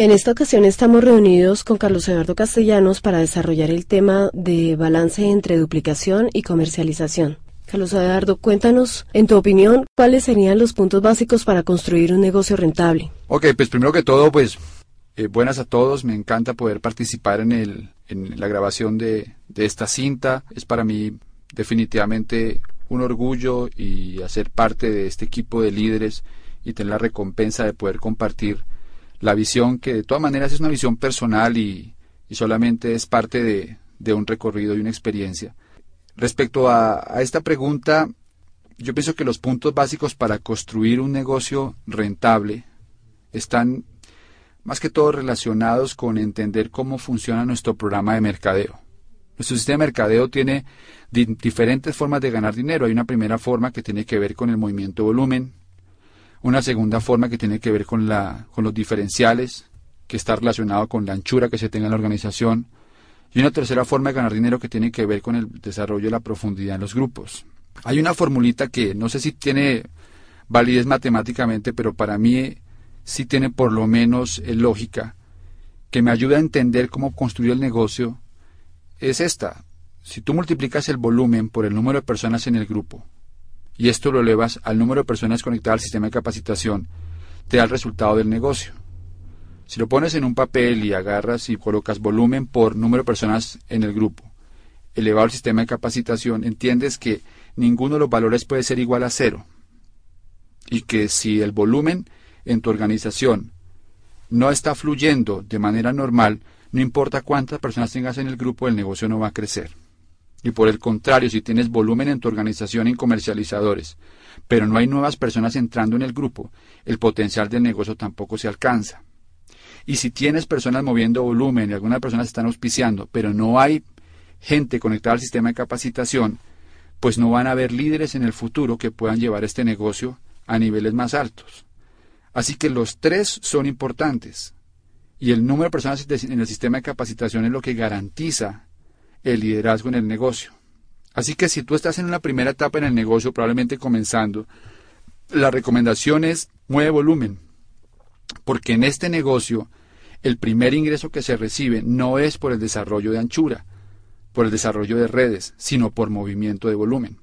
En esta ocasión estamos reunidos con Carlos Eduardo Castellanos para desarrollar el tema de balance entre duplicación y comercialización. Carlos Eduardo, cuéntanos, en tu opinión, cuáles serían los puntos básicos para construir un negocio rentable. Ok, pues primero que todo, pues eh, buenas a todos, me encanta poder participar en, el, en la grabación de, de esta cinta. Es para mí definitivamente un orgullo y hacer parte de este equipo de líderes y tener la recompensa de poder compartir la visión que de todas maneras es una visión personal y, solamente es parte de, un recorrido y una experiencia. Respecto a, a esta pregunta, yo pienso que los puntos básicos para construir un negocio rentable están más que todo relacionados con entender cómo funciona nuestro programa de mercadeo. Nuestro sistema de mercadeo tiene diferentes formas de ganar dinero. Hay una primera forma que tiene que ver con el movimiento de volumen, una segunda forma que tiene que ver con, la, con los diferenciales, que está relacionado con la anchura que se tenga en la organización, y una tercera forma de ganar dinero que tiene que ver con el desarrollo de la profundidad en los grupos. Hay una formulita que no sé si tiene validez matemáticamente, pero para mí sí tiene por lo menos eh, lógica, que me ayuda a entender cómo construir el negocio, es esta. Si tú multiplicas el volumen por el número de personas en el grupo, y esto lo elevas al número de personas conectadas al sistema de capacitación, te da el resultado del negocio. Si lo pones en un papel y agarras y colocas volumen por número de personas en el grupo, elevado al sistema de capacitación, entiendes que ninguno de los valores puede ser igual a cero. Y que si el volumen en tu organización no está fluyendo de manera normal, no importa cuántas personas tengas en el grupo, el negocio no va a crecer. Y por el contrario, si tienes volumen en tu organización en comercializadores, pero no hay nuevas personas entrando en el grupo, el potencial del negocio tampoco se alcanza. Y si tienes personas moviendo volumen y algunas personas están auspiciando, pero no hay gente conectada al sistema de capacitación, pues no van a haber líderes en el futuro que puedan llevar este negocio a niveles más altos. Así que los tres son importantes. Y el número de personas en el sistema de capacitación es lo que garantiza el liderazgo en el negocio. Así que si tú estás en una primera etapa en el negocio, probablemente comenzando, la recomendación es mueve volumen, porque en este negocio el primer ingreso que se recibe no es por el desarrollo de anchura, por el desarrollo de redes, sino por movimiento de volumen.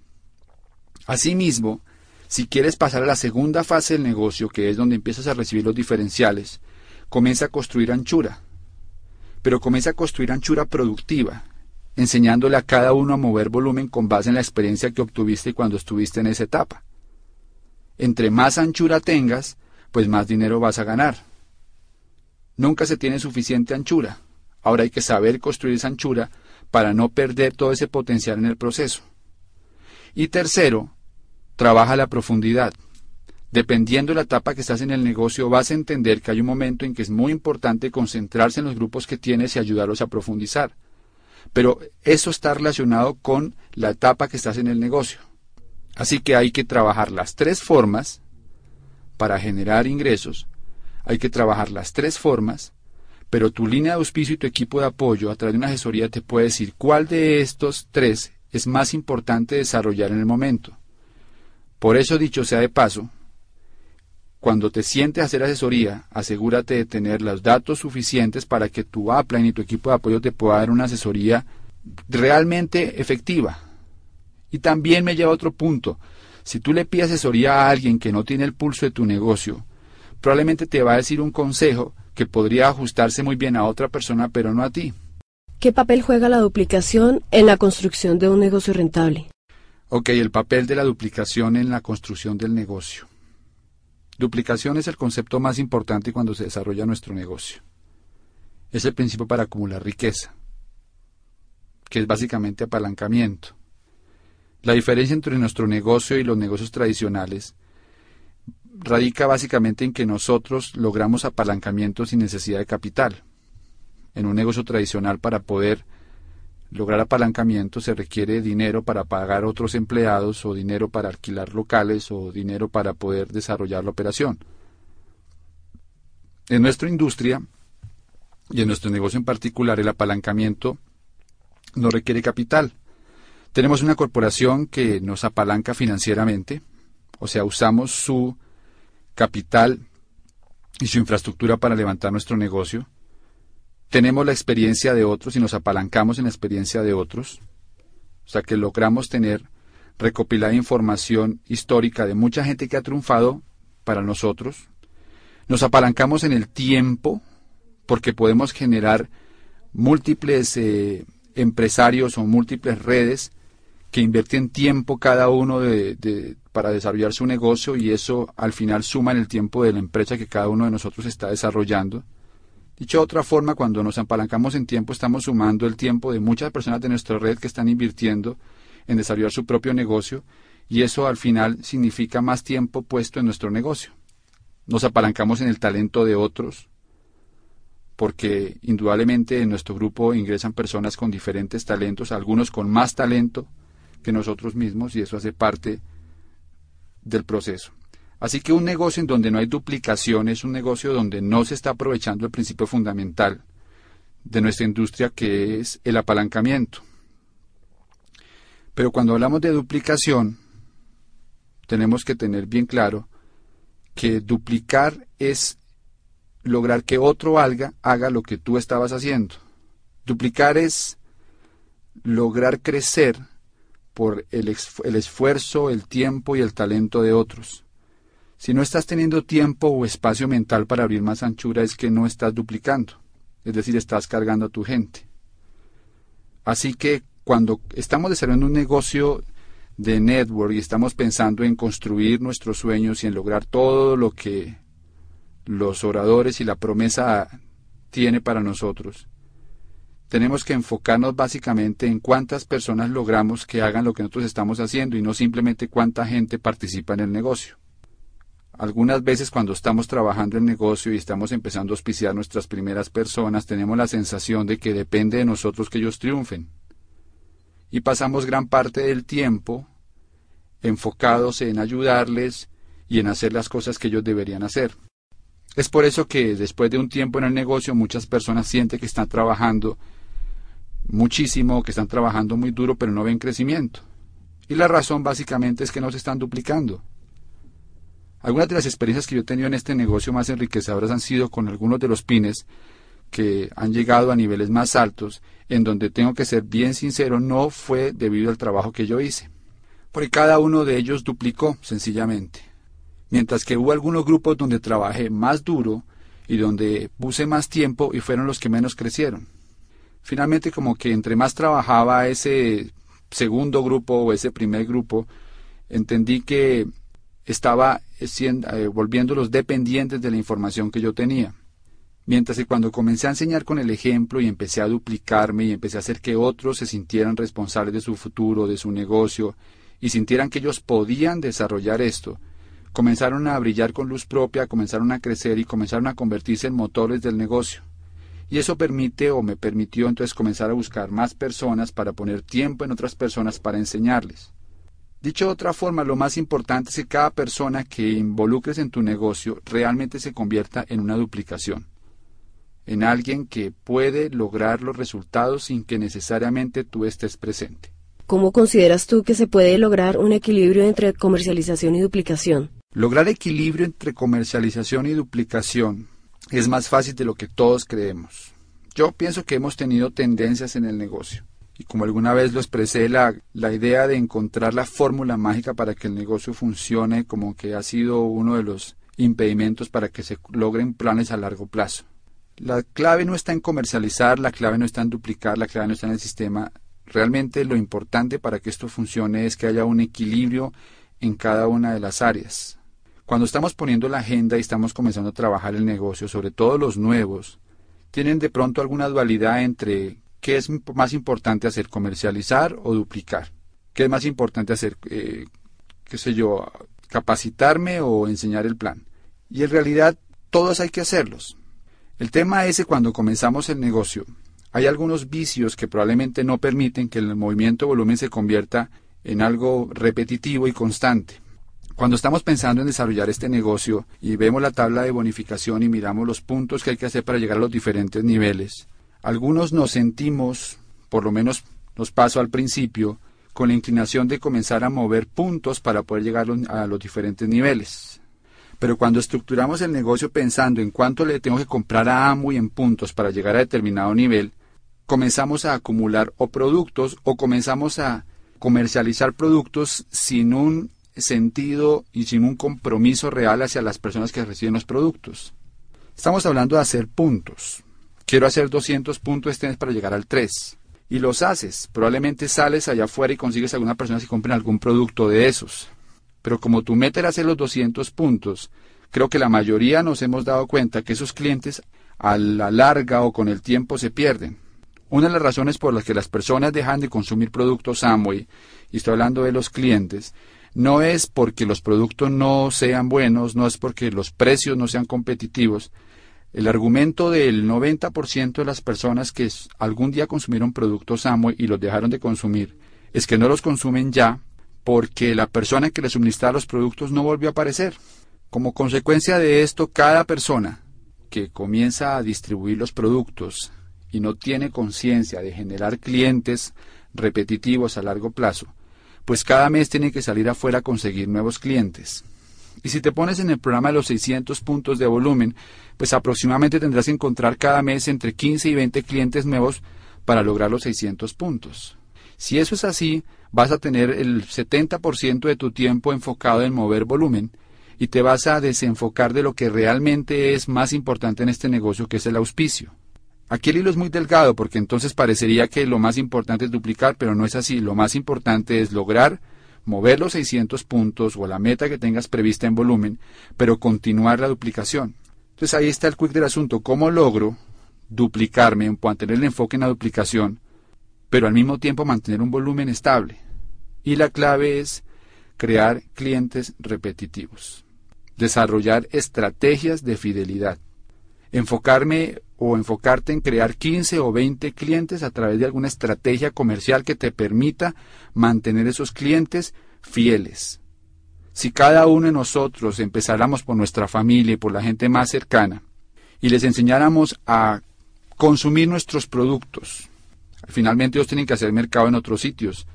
Asimismo, si quieres pasar a la segunda fase del negocio, que es donde empiezas a recibir los diferenciales, comienza a construir anchura, pero comienza a construir anchura productiva, enseñándole a cada uno a mover volumen con base en la experiencia que obtuviste cuando estuviste en esa etapa. Entre más anchura tengas, pues más dinero vas a ganar. Nunca se tiene suficiente anchura. Ahora hay que saber construir esa anchura para no perder todo ese potencial en el proceso. Y tercero, trabaja la profundidad. Dependiendo de la etapa que estás en el negocio, vas a entender que hay un momento en que es muy importante concentrarse en los grupos que tienes y ayudarlos a profundizar. Pero eso está relacionado con la etapa que estás en el negocio. Así que hay que trabajar las tres formas para generar ingresos. Hay que trabajar las tres formas, pero tu línea de auspicio y tu equipo de apoyo a través de una asesoría te puede decir cuál de estos tres es más importante desarrollar en el momento. Por eso, dicho sea de paso, cuando te sientes a hacer asesoría, asegúrate de tener los datos suficientes para que tu upline y tu equipo de apoyo te pueda dar una asesoría realmente efectiva. Y también me lleva a otro punto. Si tú le pides asesoría a alguien que no tiene el pulso de tu negocio, probablemente te va a decir un consejo que podría ajustarse muy bien a otra persona, pero no a ti. ¿Qué papel juega la duplicación en la construcción de un negocio rentable? Ok, el papel de la duplicación en la construcción del negocio. Duplicación es el concepto más importante cuando se desarrolla nuestro negocio. Es el principio para acumular riqueza, que es básicamente apalancamiento. La diferencia entre nuestro negocio y los negocios tradicionales radica básicamente en que nosotros logramos apalancamiento sin necesidad de capital. En un negocio tradicional para poder lograr apalancamiento se requiere dinero para pagar otros empleados o dinero para alquilar locales o dinero para poder desarrollar la operación. En nuestra industria y en nuestro negocio en particular el apalancamiento no requiere capital. Tenemos una corporación que nos apalanca financieramente, o sea, usamos su capital y su infraestructura para levantar nuestro negocio. Tenemos la experiencia de otros y nos apalancamos en la experiencia de otros. O sea que logramos tener recopilada información histórica de mucha gente que ha triunfado para nosotros. Nos apalancamos en el tiempo porque podemos generar múltiples eh, empresarios o múltiples redes que invierten tiempo cada uno de, para desarrollar su negocio y eso al final suma en el tiempo de la empresa que cada uno de nosotros está desarrollando. Dicho de otra forma, cuando nos apalancamos en tiempo, estamos sumando el tiempo de muchas personas de nuestra red que están invirtiendo en desarrollar su propio negocio y eso al final significa más tiempo puesto en nuestro negocio. Nos apalancamos en el talento de otros, porque indudablemente en nuestro grupo ingresan personas con diferentes talentos, algunos con más talento que nosotros mismos y eso hace parte del proceso. Así que un negocio en donde no hay duplicación es un negocio donde no se está aprovechando el principio fundamental de nuestra industria que es el apalancamiento. Pero cuando hablamos de duplicación, tenemos que tener bien claro que duplicar es lograr que otro haga, haga lo que tú estabas haciendo. Duplicar es lograr crecer por el, el esfuerzo, el tiempo y el talento de otros. Si no estás teniendo tiempo o espacio mental para abrir más anchura es que no estás duplicando, es decir, estás cargando a tu gente. Así que cuando estamos desarrollando un negocio de network y estamos pensando en construir nuestros sueños y en lograr todo lo que los oradores y la promesa tiene para nosotros, tenemos que enfocarnos básicamente en cuántas personas logramos que hagan lo que nosotros estamos haciendo y no simplemente cuánta gente participa en el negocio. Algunas veces cuando estamos trabajando el negocio y estamos empezando a auspiciar nuestras primeras personas, tenemos la sensación de que depende de nosotros que ellos triunfen. Y pasamos gran parte del tiempo enfocados en ayudarles y en hacer las cosas que ellos deberían hacer. Es por eso que después de un tiempo en el negocio muchas personas sienten que están trabajando muchísimo, que están trabajando muy duro, pero no ven crecimiento. Y la razón básicamente es que no se están duplicando. Algunas de las experiencias que yo he tenido en este negocio más enriquecedoras han sido con algunos de los pines que han llegado a niveles más altos, en donde tengo que ser bien sincero, no fue debido al trabajo que yo hice, porque cada uno de ellos duplicó sencillamente. Mientras que hubo algunos grupos donde trabajé más duro y donde puse más tiempo y fueron los que menos crecieron finalmente como que entre más trabajaba ese segundo grupo o ese primer grupo, entendí que estaba siendo, eh, volviéndolos dependientes de la información que yo tenía. Mientras que cuando comencé a enseñar con el ejemplo y empecé a duplicarme y empecé a hacer que otros se sintieran responsables de su futuro, de su negocio, y sintieran que ellos podían desarrollar esto, comenzaron a brillar con luz propia, comenzaron a crecer y comenzaron a convertirse en motores del negocio. Y eso permite o me permitió entonces comenzar a buscar más personas para poner tiempo en otras personas para enseñarles. Dicho de otra forma, lo más importante es que cada persona que involucres en tu negocio realmente se convierta en una duplicación, en alguien que puede lograr los resultados sin que necesariamente tú estés presente. ¿Cómo consideras tú que se puede lograr un equilibrio entre comercialización y duplicación? Lograr equilibrio entre comercialización y duplicación es más fácil de lo que todos creemos. Yo pienso que hemos tenido tendencias en el negocio. Y como alguna vez lo expresé, la, la idea de encontrar la fórmula mágica para que el negocio funcione como que ha sido uno de los impedimentos para que se logren planes a largo plazo. La clave no está en comercializar, la clave no está en duplicar, la clave no está en el sistema. Realmente lo importante para que esto funcione es que haya un equilibrio en cada una de las áreas. Cuando estamos poniendo la agenda y estamos comenzando a trabajar el negocio, sobre todo los nuevos, tienen de pronto alguna dualidad entre qué es más importante hacer, comercializar o duplicar. ¿Qué es más importante hacer, eh, qué sé yo, capacitarme o enseñar el plan? Y en realidad todos hay que hacerlos. El tema es que cuando comenzamos el negocio, hay algunos vicios que probablemente no permiten que el movimiento volumen se convierta en algo repetitivo y constante. Cuando estamos pensando en desarrollar este negocio y vemos la tabla de bonificación y miramos los puntos que hay que hacer para llegar a los diferentes niveles, algunos nos sentimos, por lo menos nos pasó al principio, con la inclinación de comenzar a mover puntos para poder llegar a los diferentes niveles. Pero cuando estructuramos el negocio pensando en cuánto le tengo que comprar a Amway en puntos para llegar a determinado nivel, comenzamos a acumular o productos o comenzamos a comercializar productos sin un sentido y sin un compromiso real hacia las personas que reciben los productos. Estamos hablando de hacer puntos. Quiero hacer 200 puntos este mes para llegar al 3. Y los haces. Probablemente sales allá afuera y consigues a alguna persona que compre algún producto de esos. Pero como tu meta era hacer los 200 puntos, creo que la mayoría nos hemos dado cuenta que esos clientes a la larga o con el tiempo se pierden. Una de las razones por las que las personas dejan de consumir productos Amway, y estoy hablando de los clientes, no es porque los productos no sean buenos, no es porque los precios no sean competitivos. El argumento del 90% de las personas que algún día consumieron productos Amway y los dejaron de consumir es que no los consumen ya porque la persona que les suministraba los productos no volvió a aparecer. Como consecuencia de esto, cada persona que comienza a distribuir los productos y no tiene conciencia de generar clientes repetitivos a largo plazo, pues cada mes tiene que salir afuera a conseguir nuevos clientes. Y si te pones en el programa de los 600 puntos de volumen, pues aproximadamente tendrás que encontrar cada mes entre 15 y 20 clientes nuevos para lograr los 600 puntos. Si eso es así, vas a tener el 70% de tu tiempo enfocado en mover volumen y te vas a desenfocar de lo que realmente es más importante en este negocio, que es el auspicio. Aquí el hilo es muy delgado porque entonces parecería que lo más importante es duplicar, pero no es así. Lo más importante es lograr mover los 600 puntos o la meta que tengas prevista en volumen, pero continuar la duplicación. Entonces ahí está el quick del asunto. ¿Cómo logro duplicarme, mantener el enfoque en la duplicación, pero al mismo tiempo mantener un volumen estable? Y la clave es crear clientes repetitivos, desarrollar estrategias de fidelidad, enfocarme o enfocarte en crear 15 o 20 clientes a través de alguna estrategia comercial que te permita mantener esos clientes fieles. Si cada uno de nosotros empezáramos por nuestra familia y por la gente más cercana y les enseñáramos a consumir nuestros productos, finalmente ellos tienen que hacer mercado en otros sitios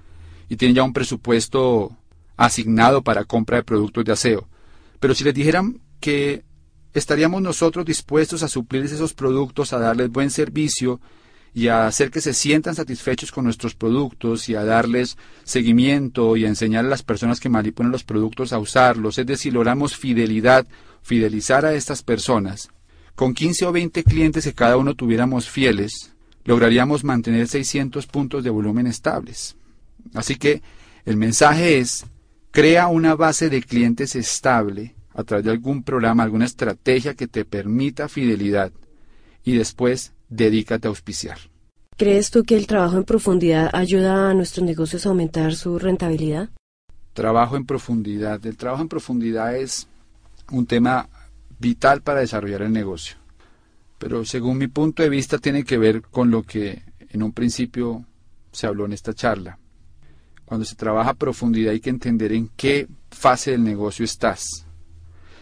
y tienen ya un presupuesto asignado para compra de productos de aseo. Pero si les dijeran que estaríamos nosotros dispuestos a suplirles esos productos, a darles buen servicio y a hacer que se sientan satisfechos con nuestros productos y a darles seguimiento y a enseñar a las personas que manipulan los productos a usarlos, es decir, logramos fidelidad, fidelizar a estas personas. Con 15 o 20 clientes que cada uno tuviéramos fieles, lograríamos mantener 600 puntos de volumen estables. Así que el mensaje es, crea una base de clientes estable a través de algún programa, alguna estrategia que te permita fidelidad y después dedícate a auspiciar. ¿Crees tú que el trabajo en profundidad ayuda a nuestros negocios a aumentar su rentabilidad? Trabajo en profundidad. El trabajo en profundidad es un tema vital para desarrollar el negocio. Pero según mi punto de vista tiene que ver con lo que en un principio se habló en esta charla. Cuando se trabaja a profundidad hay que entender en qué fase del negocio estás.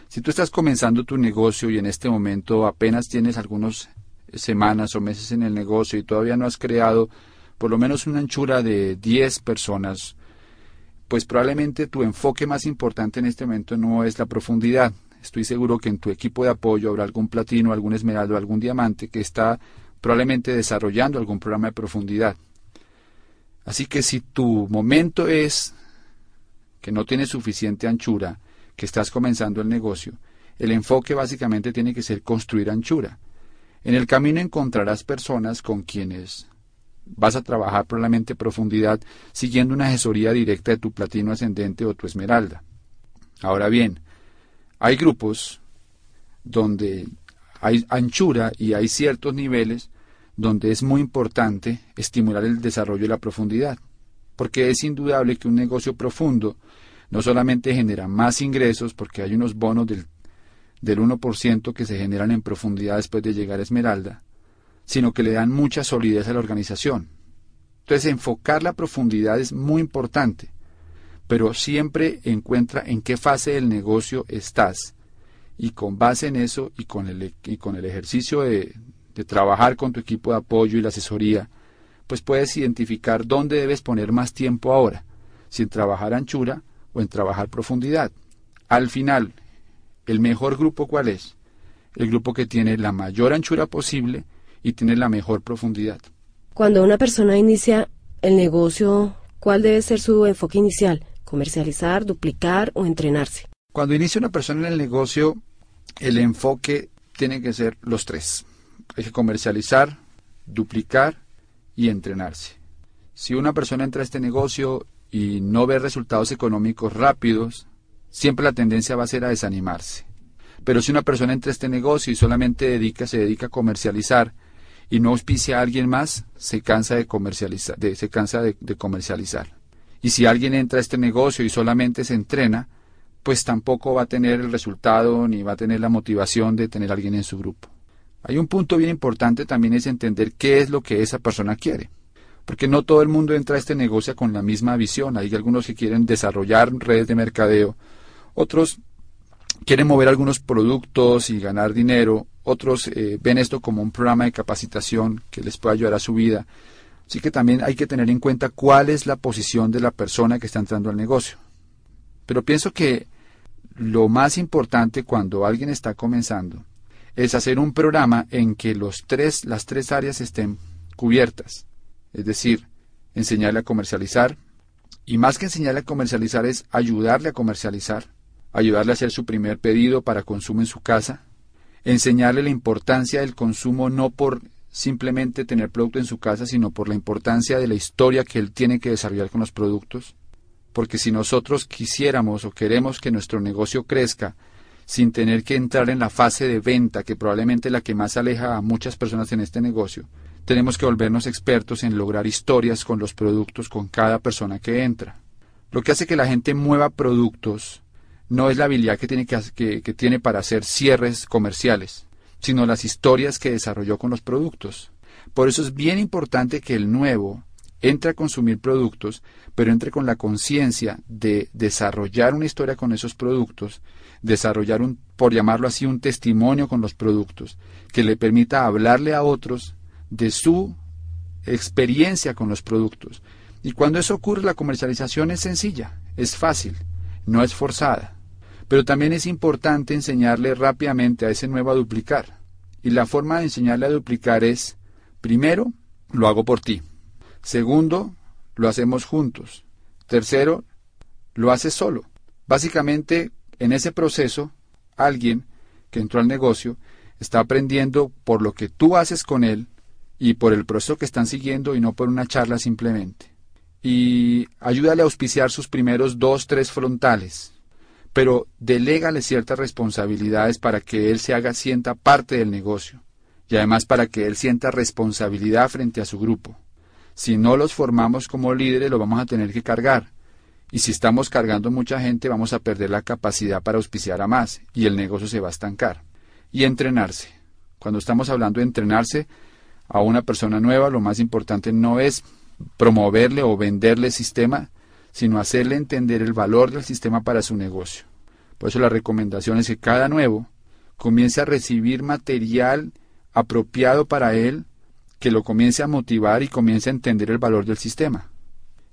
Si tú estás comenzando tu negocio y en este momento apenas tienes algunas semanas o meses en el negocio y todavía no has creado por lo menos una anchura de 10 personas, pues probablemente tu enfoque más importante en este momento no es la profundidad. Estoy seguro que en tu equipo de apoyo habrá algún platino, algún esmeralda, algún diamante que está probablemente desarrollando algún programa de profundidad. Así que si tu momento es que no tienes suficiente anchura, que estás comenzando el negocio, el enfoque básicamente tiene que ser construir anchura. En el camino encontrarás personas con quienes vas a trabajar probablemente profundidad siguiendo una asesoría directa de tu platino ascendente o tu esmeralda. Ahora bien, hay grupos donde hay anchura y hay ciertos niveles donde es muy importante estimular el desarrollo de la profundidad, porque es indudable que un negocio profundo no solamente genera más ingresos porque hay unos bonos del, del 1% que se generan en profundidad después de llegar a Esmeralda, sino que le dan mucha solidez a la organización. Entonces, enfocar la profundidad es muy importante, pero siempre encuentra en qué fase del negocio estás y con base en eso y con el, y con el ejercicio de, de trabajar con tu equipo de apoyo y la asesoría, pues puedes identificar dónde debes poner más tiempo ahora, si en trabajar anchura o en trabajar profundidad. Al final, ¿El mejor grupo cuál es? El grupo que tiene la mayor anchura posible y tiene la mejor profundidad. Cuando una persona inicia el negocio, ¿cuál debe ser su enfoque inicial? ¿Comercializar, duplicar o entrenarse? Cuando inicia una persona en el negocio, el enfoque tiene que ser los tres. Hay que comercializar, duplicar y entrenarse. Si una persona entra a este negocio y no ve resultados económicos rápidos, siempre la tendencia va a ser a desanimarse. Pero si una persona entra a este negocio y solamente dedica, se dedica a comercializar y no auspicia a alguien más, se cansa de comercializar, se cansa de comercializar. Y si alguien entra a este negocio y solamente se entrena, pues tampoco va a tener el resultado ni va a tener la motivación de tener a alguien en su grupo. Hay un punto bien importante también es entender qué es lo que esa persona quiere. Porque no todo el mundo entra a este negocio con la misma visión. Hay algunos que quieren desarrollar redes de mercadeo, otros quieren mover algunos productos y ganar dinero, otros eh, ven esto como un programa de capacitación que les puede ayudar a su vida. Así que también hay que tener en cuenta cuál es la posición de la persona que está entrando al negocio. Pero pienso que lo más importante cuando alguien está comenzando es hacer un programa en que los tres, las tres áreas estén cubiertas. Es decir, enseñarle a comercializar. Y más que enseñarle a comercializar es ayudarle a comercializar, ayudarle a hacer su primer pedido para consumo en su casa, enseñarle la importancia del consumo no por simplemente tener producto en su casa, sino por la importancia de la historia que él tiene que desarrollar con los productos, porque si nosotros quisiéramos o queremos que nuestro negocio crezca sin tener que entrar en la fase de venta, que probablemente es la que más aleja a muchas personas en este negocio, tenemos que volvernos expertos en lograr historias con los productos con cada persona que entra. Lo que hace que la gente mueva productos no es la habilidad que tiene, que, tiene para hacer cierres comerciales, sino las historias que desarrolló con los productos. Por eso es bien importante que el nuevo entre a consumir productos, pero entre con la conciencia de desarrollar una historia con esos productos, desarrollar un, por llamarlo así, un testimonio con los productos, que le permita hablarle a otros de su experiencia con los productos. Y cuando eso ocurre, la comercialización es sencilla, es fácil, no es forzada. Pero también es importante enseñarle rápidamente a ese nuevo a duplicar. Y la forma de enseñarle a duplicar es, primero, lo hago por ti. Segundo, lo hacemos juntos. Tercero, lo haces solo. Básicamente, en ese proceso, alguien que entró al negocio está aprendiendo por lo que tú haces con él y por el proceso que están siguiendo y no por una charla simplemente. Y ayúdale a auspiciar sus primeros dos, tres frontales, pero delégale ciertas responsabilidades para que él se haga sienta parte del negocio y además para que él sienta responsabilidad frente a su grupo. Si no los formamos como líderes, lo vamos a tener que cargar. Y si estamos cargando mucha gente, vamos a perder la capacidad para auspiciar a más y el negocio se va a estancar. Y entrenarse. Cuando estamos hablando de entrenarse a una persona nueva, lo más importante no es promoverle o venderle el sistema, sino hacerle entender el valor del sistema para su negocio. Por eso la recomendación es que cada nuevo comience a recibir material apropiado para él que lo comience a motivar y comience a entender el valor del sistema.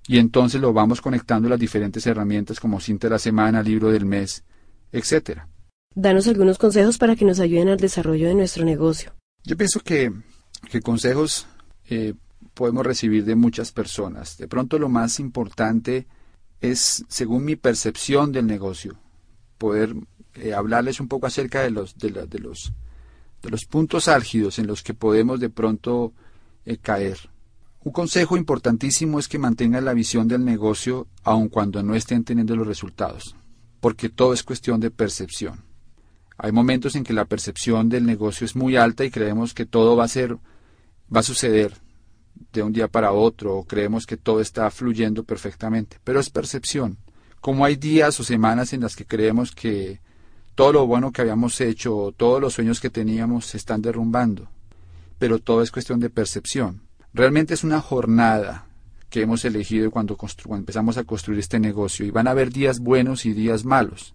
Y entonces lo vamos conectando a las diferentes herramientas como cinta de la semana, libro del mes, etc. Danos algunos consejos para que nos ayuden al desarrollo de nuestro negocio. Yo pienso que, que consejos eh, podemos recibir de muchas personas. De pronto lo más importante es, según mi percepción del negocio, poder eh, hablarles un poco acerca de los, de, los de los puntos álgidos en los que podemos de pronto eh, caer. Un consejo importantísimo es que mantengan la visión del negocio aun cuando no estén teniendo los resultados, porque todo es cuestión de percepción. Hay momentos en que la percepción del negocio es muy alta y creemos que todo va a ser va a suceder de un día para otro o creemos que todo está fluyendo perfectamente, pero es percepción. Como hay días o semanas en las que creemos que todo lo bueno que habíamos hecho, todos los sueños que teníamos se están derrumbando. Pero todo es cuestión de percepción. Realmente es una jornada que hemos elegido cuando, empezamos a construir este negocio y van a haber días buenos y días malos.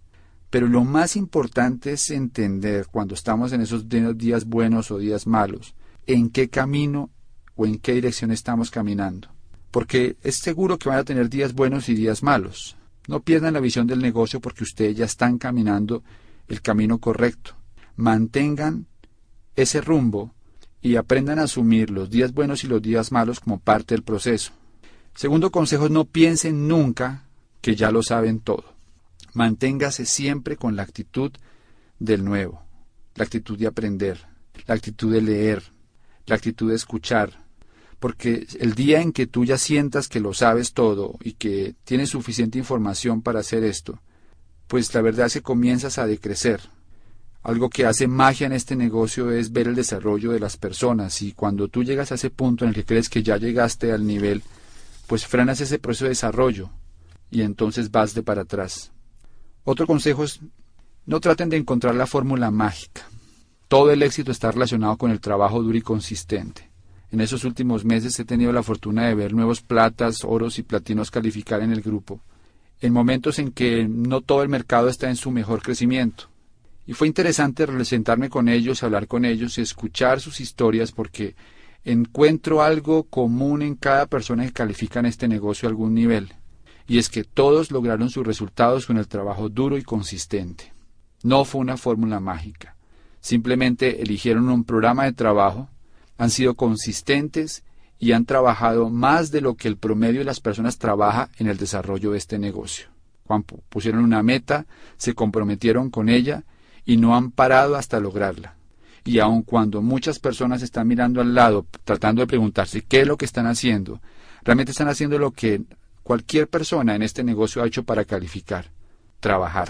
Pero lo más importante es entender cuando estamos en esos días buenos o días malos, en qué camino o en qué dirección estamos caminando. Porque es seguro que van a tener días buenos y días malos. No pierdan la visión del negocio porque ustedes ya están caminando el camino correcto. Mantengan ese rumbo y aprendan a asumir los días buenos y los días malos como parte del proceso. Segundo consejo, no piensen nunca que ya lo saben todo. Manténgase siempre con la actitud del nuevo, la actitud de aprender, la actitud de leer, la actitud de escuchar, porque el día en que tú ya sientas que lo sabes todo y que tienes suficiente información para hacer esto, pues la verdad es que comienzas a decrecer. Algo que hace magia en este negocio es ver el desarrollo de las personas y cuando tú llegas a ese punto en el que crees que ya llegaste al nivel, pues frenas ese proceso de desarrollo y entonces vas de para atrás. Otro consejo es no traten de encontrar la fórmula mágica. Todo el éxito está relacionado con el trabajo duro y consistente. En esos últimos meses he tenido la fortuna de ver nuevos platas, oros y platinos calificar en el grupo, en momentos en que no todo el mercado está en su mejor crecimiento. Y fue interesante sentarme con ellos, hablar con ellos y escuchar sus historias porque encuentro algo común en cada persona que califica en este negocio a algún nivel, y es que todos lograron sus resultados con el trabajo duro y consistente. No fue una fórmula mágica. Simplemente eligieron un programa de trabajo, han sido consistentes y han trabajado más de lo que el promedio de las personas trabaja en el desarrollo de este negocio. Cuando pusieron una meta, se comprometieron con ella y no han parado hasta lograrla. Y aun cuando muchas personas están mirando al lado, tratando de preguntarse qué es lo que están haciendo, realmente están haciendo lo que cualquier persona en este negocio ha hecho para calificar. Trabajar,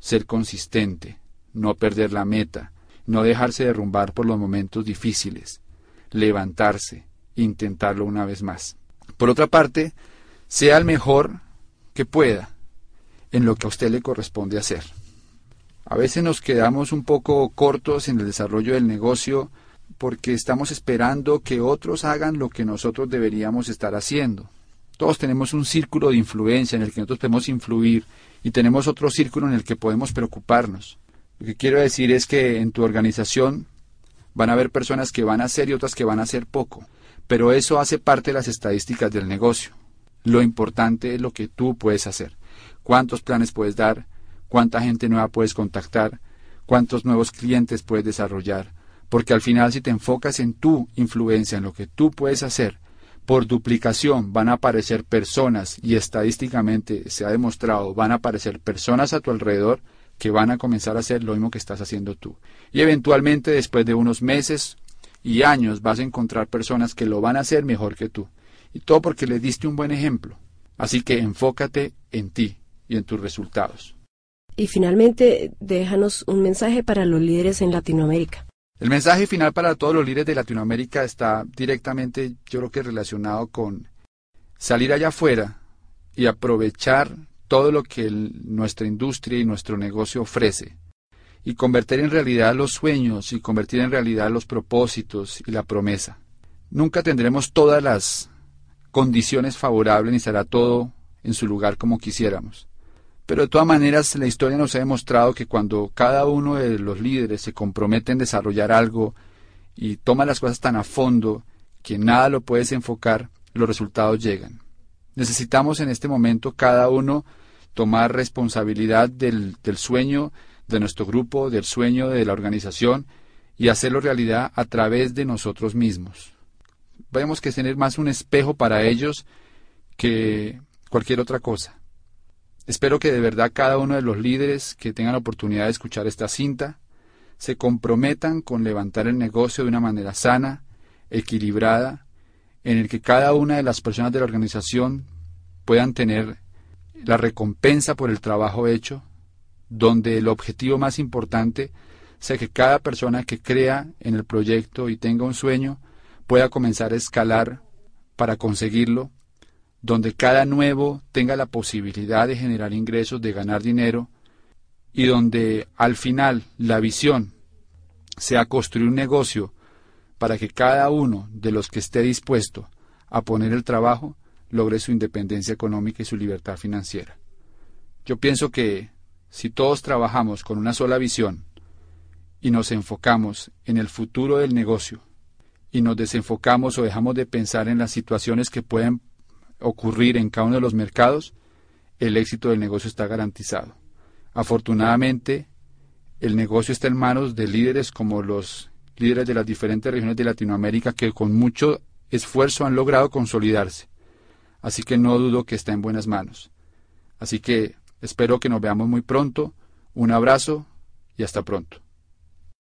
ser consistente, no perder la meta, no dejarse derrumbar por los momentos difíciles, levantarse, intentarlo una vez más. Por otra parte, sea el mejor que pueda en lo que a usted le corresponde hacer. A veces nos quedamos un poco cortos en el desarrollo del negocio porque estamos esperando que otros hagan lo que nosotros deberíamos estar haciendo. Todos tenemos un círculo de influencia en el que nosotros podemos influir y tenemos otro círculo en el que podemos preocuparnos. Lo que quiero decir es que en tu organización Van a haber personas que van a hacer y otras que van a hacer poco, pero eso hace parte de las estadísticas del negocio. Lo importante es lo que tú puedes hacer. Cuántos planes puedes dar, cuánta gente nueva puedes contactar, cuántos nuevos clientes puedes desarrollar, porque al final si te enfocas en tu influencia, en lo que tú puedes hacer, por duplicación van a aparecer personas y estadísticamente se ha demostrado van a aparecer personas a tu alrededor que van a comenzar a hacer lo mismo que estás haciendo tú. Y eventualmente después de unos meses y años vas a encontrar personas que lo van a hacer mejor que tú. Y todo porque le diste un buen ejemplo. Así que enfócate en ti y en tus resultados. Y finalmente, déjanos un mensaje para los líderes en Latinoamérica. El mensaje final para todos los líderes de Latinoamérica está directamente, yo creo que relacionado con salir allá afuera y aprovechar todo lo que nuestra industria y nuestro negocio ofrece y convertir en realidad los sueños y convertir en realidad los propósitos y la promesa. Nunca tendremos todas las condiciones favorables ni será todo en su lugar como quisiéramos. Pero de todas maneras la historia nos ha demostrado que cuando cada uno de los líderes se compromete en desarrollar algo y toma las cosas tan a fondo que nada lo puedes enfocar, los resultados llegan. Necesitamos en este momento cada uno tomar responsabilidad del, sueño de nuestro grupo, del sueño de la organización y hacerlo realidad a través de nosotros mismos. Vemos que tener más un espejo para ellos que cualquier otra cosa. Espero que de verdad cada uno de los líderes que tengan la oportunidad de escuchar esta cinta se comprometan con levantar el negocio de una manera sana, equilibrada, en el que cada una de las personas de la organización puedan tener la recompensa por el trabajo hecho, donde el objetivo más importante sea que cada persona que crea en el proyecto y tenga un sueño pueda comenzar a escalar para conseguirlo, donde cada nuevo tenga la posibilidad de generar ingresos, de ganar dinero, y donde al final la visión sea construir un negocio para que cada uno de los que esté dispuesto a poner el trabajo logre su independencia económica y su libertad financiera. Yo pienso que si todos trabajamos con una sola visión y nos enfocamos en el futuro del negocio y nos desenfocamos o dejamos de pensar en las situaciones que pueden ocurrir en cada uno de los mercados, el éxito del negocio está garantizado. Afortunadamente, el negocio está en manos de líderes como los líderes de las diferentes regiones de Latinoamérica que con mucho esfuerzo han logrado consolidarse. Así que no dudo que está en buenas manos. Así que espero que nos veamos muy pronto. Un abrazo y hasta pronto.